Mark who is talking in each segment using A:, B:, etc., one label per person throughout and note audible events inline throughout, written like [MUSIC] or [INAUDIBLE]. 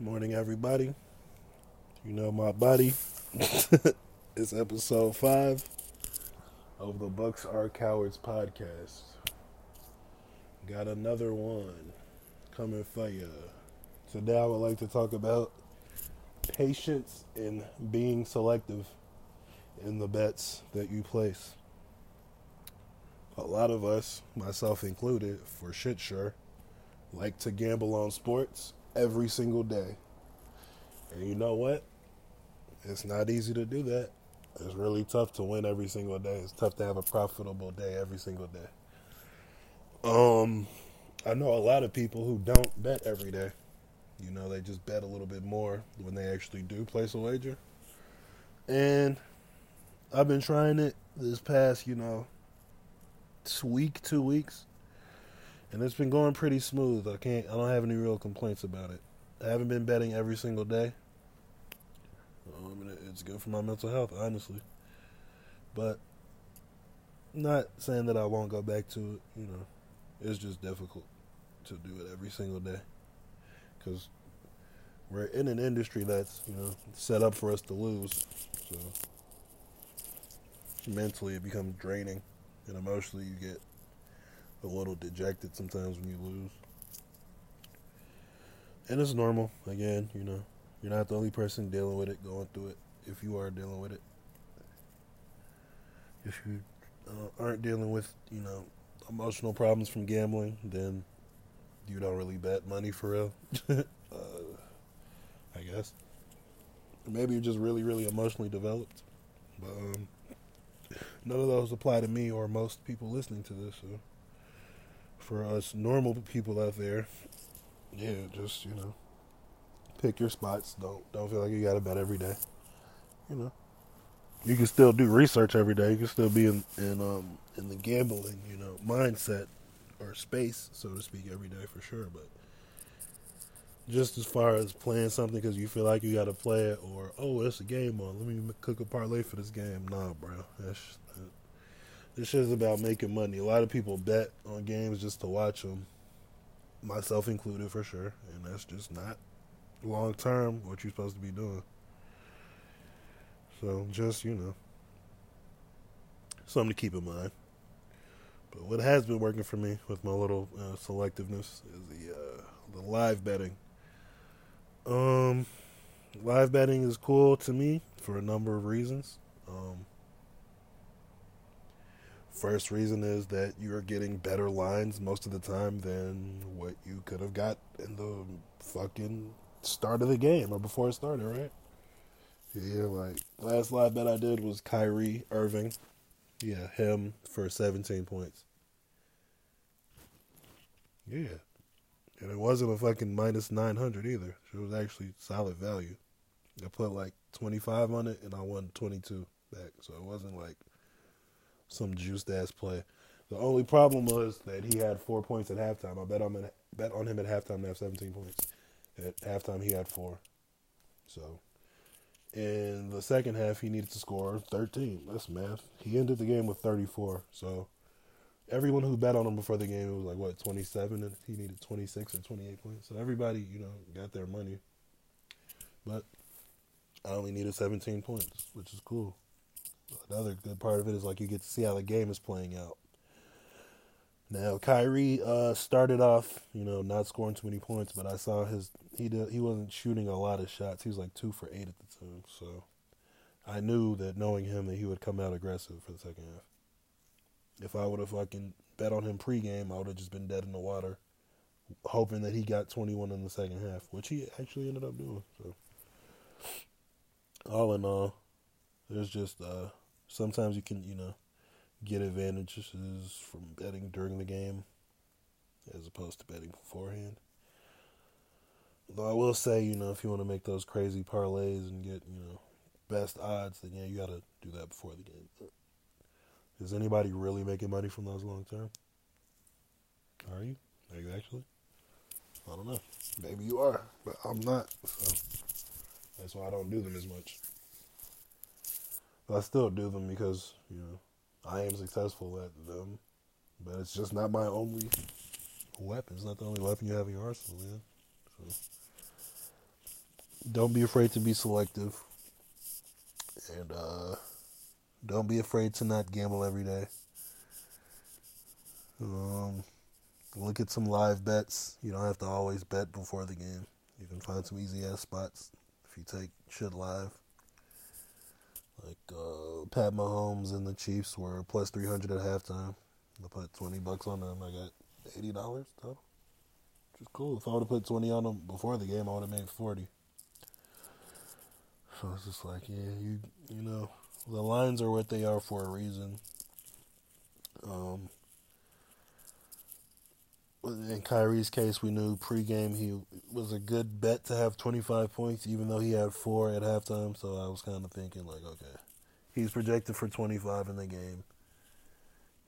A: Morning, everybody. You know my buddy. [LAUGHS] it's episode five of the Books Are Cowards podcast. Got another one coming for you. Today, I would like to talk about patience and being selective in the bets that you place. A lot of us, myself included, for shit sure, like to gamble on sports every single day. And you know what? It's not easy to do that. It's really tough to win every single day. It's tough to have a profitable day every single day. Um, I know a lot of people who don't bet every day. You know, they just bet a little bit more when they actually do place a wager. And I've been trying it this past, you know, week, two weeks and it's been going pretty smooth. I can't. I don't have any real complaints about it. I haven't been betting every single day. Um, it's good for my mental health, honestly. But not saying that I won't go back to it. You know, it's just difficult to do it every single day because we're in an industry that's you know set up for us to lose. So mentally, it becomes draining, and emotionally, you get a little dejected sometimes when you lose. And it's normal. Again, you know, you're not the only person dealing with it, going through it. If you are dealing with it, if you uh, aren't dealing with, you know, emotional problems from gambling, then you don't really bet money for real. [LAUGHS] uh, I guess. Maybe you're just really, really emotionally developed. But um, none of those apply to me or most people listening to this. So for us normal people out there, yeah, just you know, pick your spots. Don't don't feel like you got to bet every day. You know, you can still do research every day. You can still be in in um in the gambling you know mindset or space, so to speak, every day for sure. But just as far as playing something because you feel like you got to play it, or oh, it's a game on. Let me cook a parlay for this game. Nah, bro, that's this shit is about making money. A lot of people bet on games just to watch them, myself included for sure, and that's just not long term what you're supposed to be doing. So just you know, something to keep in mind. But what has been working for me with my little uh, selectiveness is the uh, the live betting. Um, live betting is cool to me for a number of reasons. Um, First reason is that you're getting better lines most of the time than what you could have got in the fucking start of the game or before it started, right? Yeah, like last live bet I did was Kyrie Irving. Yeah, him for 17 points. Yeah. And it wasn't a fucking minus 900 either. It was actually solid value. I put like 25 on it and I won 22 back. So it wasn't like some juiced ass play. The only problem was that he had four points at halftime. I bet on him, bet on him at halftime to have 17 points. At halftime, he had four. So, in the second half, he needed to score 13. That's math. He ended the game with 34. So, everyone who bet on him before the game, it was like, what, 27? And he needed 26 or 28 points. So, everybody, you know, got their money. But I only needed 17 points, which is cool another good part of it is like you get to see how the game is playing out. Now Kyrie uh, started off, you know, not scoring too many points, but I saw his he did, he wasn't shooting a lot of shots. He was like two for eight at the time, so I knew that knowing him that he would come out aggressive for the second half. If I would have fucking bet on him pregame, I would have just been dead in the water, hoping that he got 21 in the second half, which he actually ended up doing. So all in all, there's just uh, sometimes you can, you know, get advantages from betting during the game as opposed to betting beforehand. Though I will say, you know, if you want to make those crazy parlays and get, you know, best odds, then yeah, you got to do that before the game. But is anybody really making money from those long term? Are you? Are you actually? I don't know. Maybe you are, but I'm not. So that's why I don't do them as much. I still do them because, you know, I am successful at them. But it's just not my only weapon. It's not the only weapon you have in your arsenal, man. So don't be afraid to be selective, and uh, don't be afraid to not gamble every day. Um, look at some live bets. You don't have to always bet before the game. You can find some easy ass spots if you take shit live. Like uh, Pat Mahomes and the Chiefs were plus three hundred at halftime. I put twenty bucks on them. I got eighty dollars total, which is cool. If I would have put twenty on them before the game, I would have made forty. So it's just like, yeah, you you know, the lines are what they are for a reason. Um, in Kyrie's case, we knew pregame he was a good bet to have 25 points, even though he had four at halftime. So I was kind of thinking, like, okay, he's projected for 25 in the game.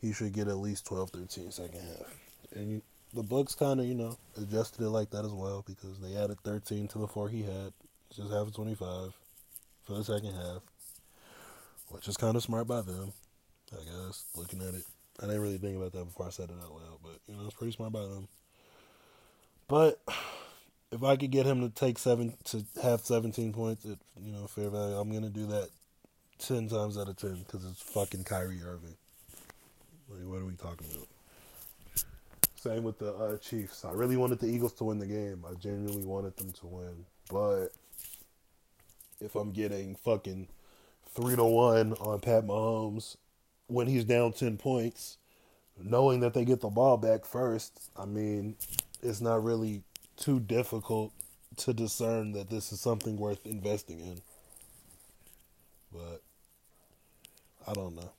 A: He should get at least 12, 13 second half. And the Bucks kind of, you know, adjusted it like that as well because they added 13 to the four he had. Just have 25 for the second half, which is kind of smart by them, I guess, looking at it. I didn't really think about that before I said it out loud, but you know, it's pretty smart by them. But if I could get him to take seven to have seventeen points at you know fair value, I'm gonna do that ten times out of ten because it's fucking Kyrie Irving. Like, what are we talking about? Same with the uh, Chiefs. I really wanted the Eagles to win the game. I genuinely wanted them to win, but if I'm getting fucking three to one on Pat Mahomes when he's down 10 points, knowing that they get the ball back first, I mean, it's not really too difficult to discern that this is something worth investing in. But I don't know.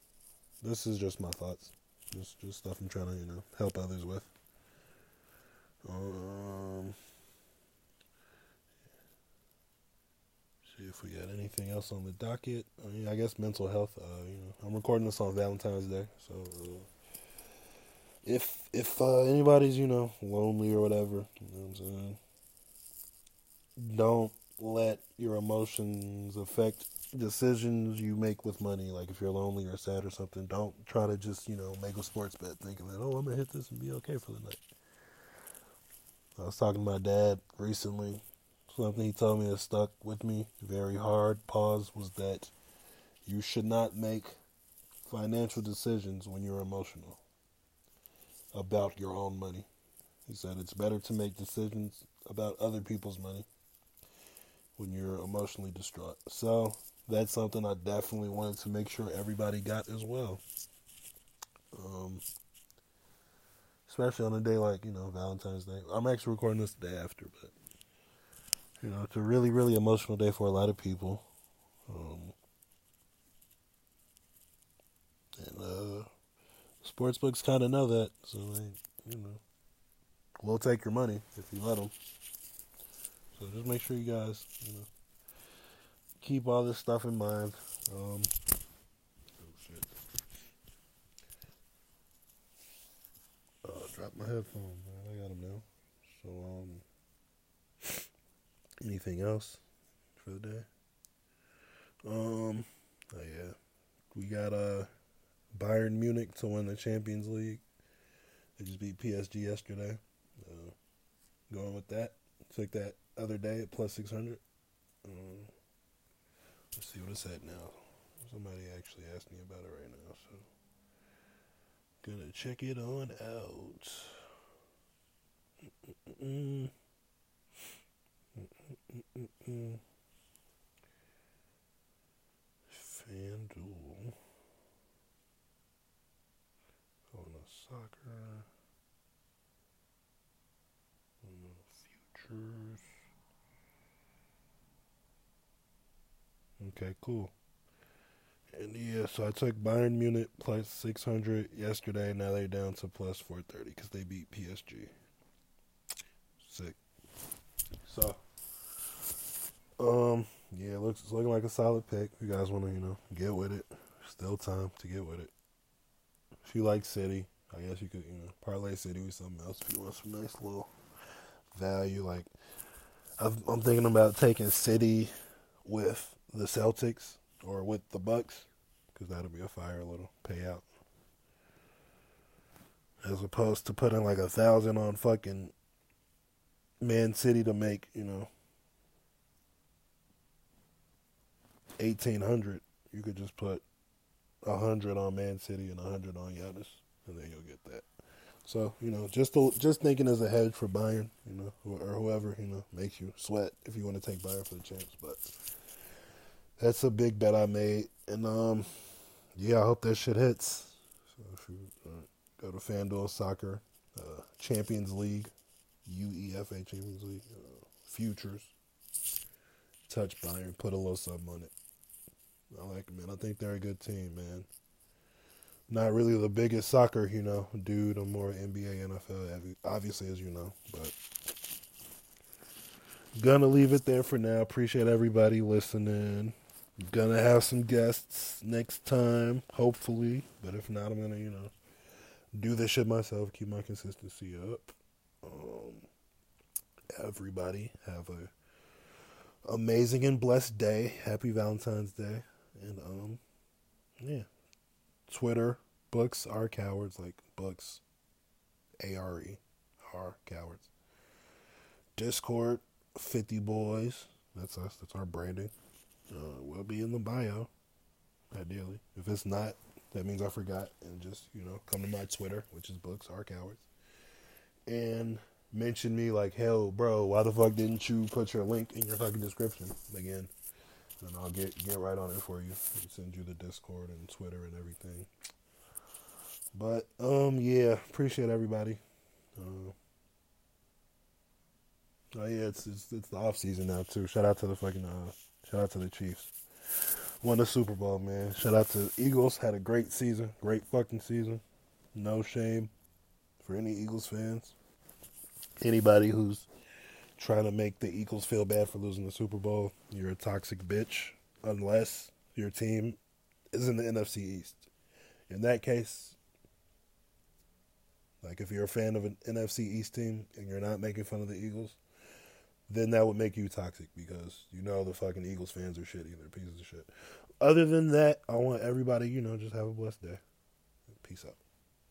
A: This is just my thoughts. Just just stuff I'm trying to, you know, help others with. Um See if we got anything else on the docket. I mean, I guess mental health. Uh, you know, I'm recording this on Valentine's Day, so uh, if if uh, anybody's you know lonely or whatever, you know what I'm saying, don't let your emotions affect decisions you make with money. Like if you're lonely or sad or something, don't try to just you know make a sports bet thinking that oh I'm gonna hit this and be okay for the night. I was talking to my dad recently something he told me that stuck with me very hard, pause, was that you should not make financial decisions when you're emotional about your own money. He said it's better to make decisions about other people's money when you're emotionally distraught. So that's something I definitely wanted to make sure everybody got as well. Um, especially on a day like, you know, Valentine's Day. I'm actually recording this the day after, but you know, it's a really, really emotional day for a lot of people. Um, and uh, sports books kind of know that, so they, you know, will take your money if you let them. So just make sure you guys, you know, keep all this stuff in mind. Um, oh shit! Uh, drop my headphones. I got them now. So um. Anything else for the day? Um, oh yeah, we got uh Bayern Munich to win the Champions League. They just beat PSG yesterday. Uh, going with that. Took that other day at plus six hundred. Um, let's see what it's at now. Somebody actually asked me about it right now, so gonna check it on out. Mm-mm. Mm-mm-mm. Soccer. On the futures. Okay, cool. And yeah, so I took Bayern Munich plus 600 yesterday. Now they're down to plus 430 because they beat PSG. Sick. So, um, yeah, it looks it's looking like a solid pick. If you guys want to, you know, get with it, still time to get with it. If you like City, I guess you could, you know, parlay City with something else. If you want some nice little value, like I'm thinking about taking City with the Celtics or with the Bucks, because that'll be a fire little payout. As opposed to putting like a thousand on fucking Man City to make, you know, eighteen hundred, you could just put hundred on Man City and hundred on Giannis, and then you'll get that. So you know, just to, just thinking as a hedge for Bayern, you know, or, or whoever you know makes you sweat if you want to take Bayern for the chance. But that's a big bet I made, and um, yeah, I hope that shit hits. So if you uh, go to FanDuel Soccer uh, Champions League, UEFA Champions League uh, futures, touch Bayern, put a little something on it. I like it, man. I think they're a good team, man not really the biggest soccer, you know, dude. I'm more NBA, NFL, obviously, as you know. But gonna leave it there for now. Appreciate everybody listening. Gonna have some guests next time, hopefully. But if not, I'm gonna, you know, do this shit myself. Keep my consistency up. Um, everybody have a amazing and blessed day. Happy Valentine's Day, and um, yeah. Twitter, books are cowards, like books, A R E, are cowards. Discord, 50 boys, that's us, that's our branding. Uh, will be in the bio, ideally. If it's not, that means I forgot, and just, you know, come to my Twitter, which is books are cowards. And mention me like, hell, bro, why the fuck didn't you put your link in your fucking description again? And I'll get get right on it for you. and send you the Discord and Twitter and everything. But um, yeah, appreciate everybody. Uh, oh yeah, it's, it's it's the off season now too. Shout out to the fucking uh, shout out to the Chiefs. Won the Super Bowl, man. Shout out to Eagles. Had a great season, great fucking season. No shame for any Eagles fans. Anybody who's trying to make the Eagles feel bad for losing the Super Bowl, you're a toxic bitch unless your team is in the NFC East. In that case, like if you're a fan of an NFC East team and you're not making fun of the Eagles, then that would make you toxic because you know the fucking Eagles fans are shitty. They're pieces of shit. Other than that, I want everybody, you know, just have a blessed day. Peace out.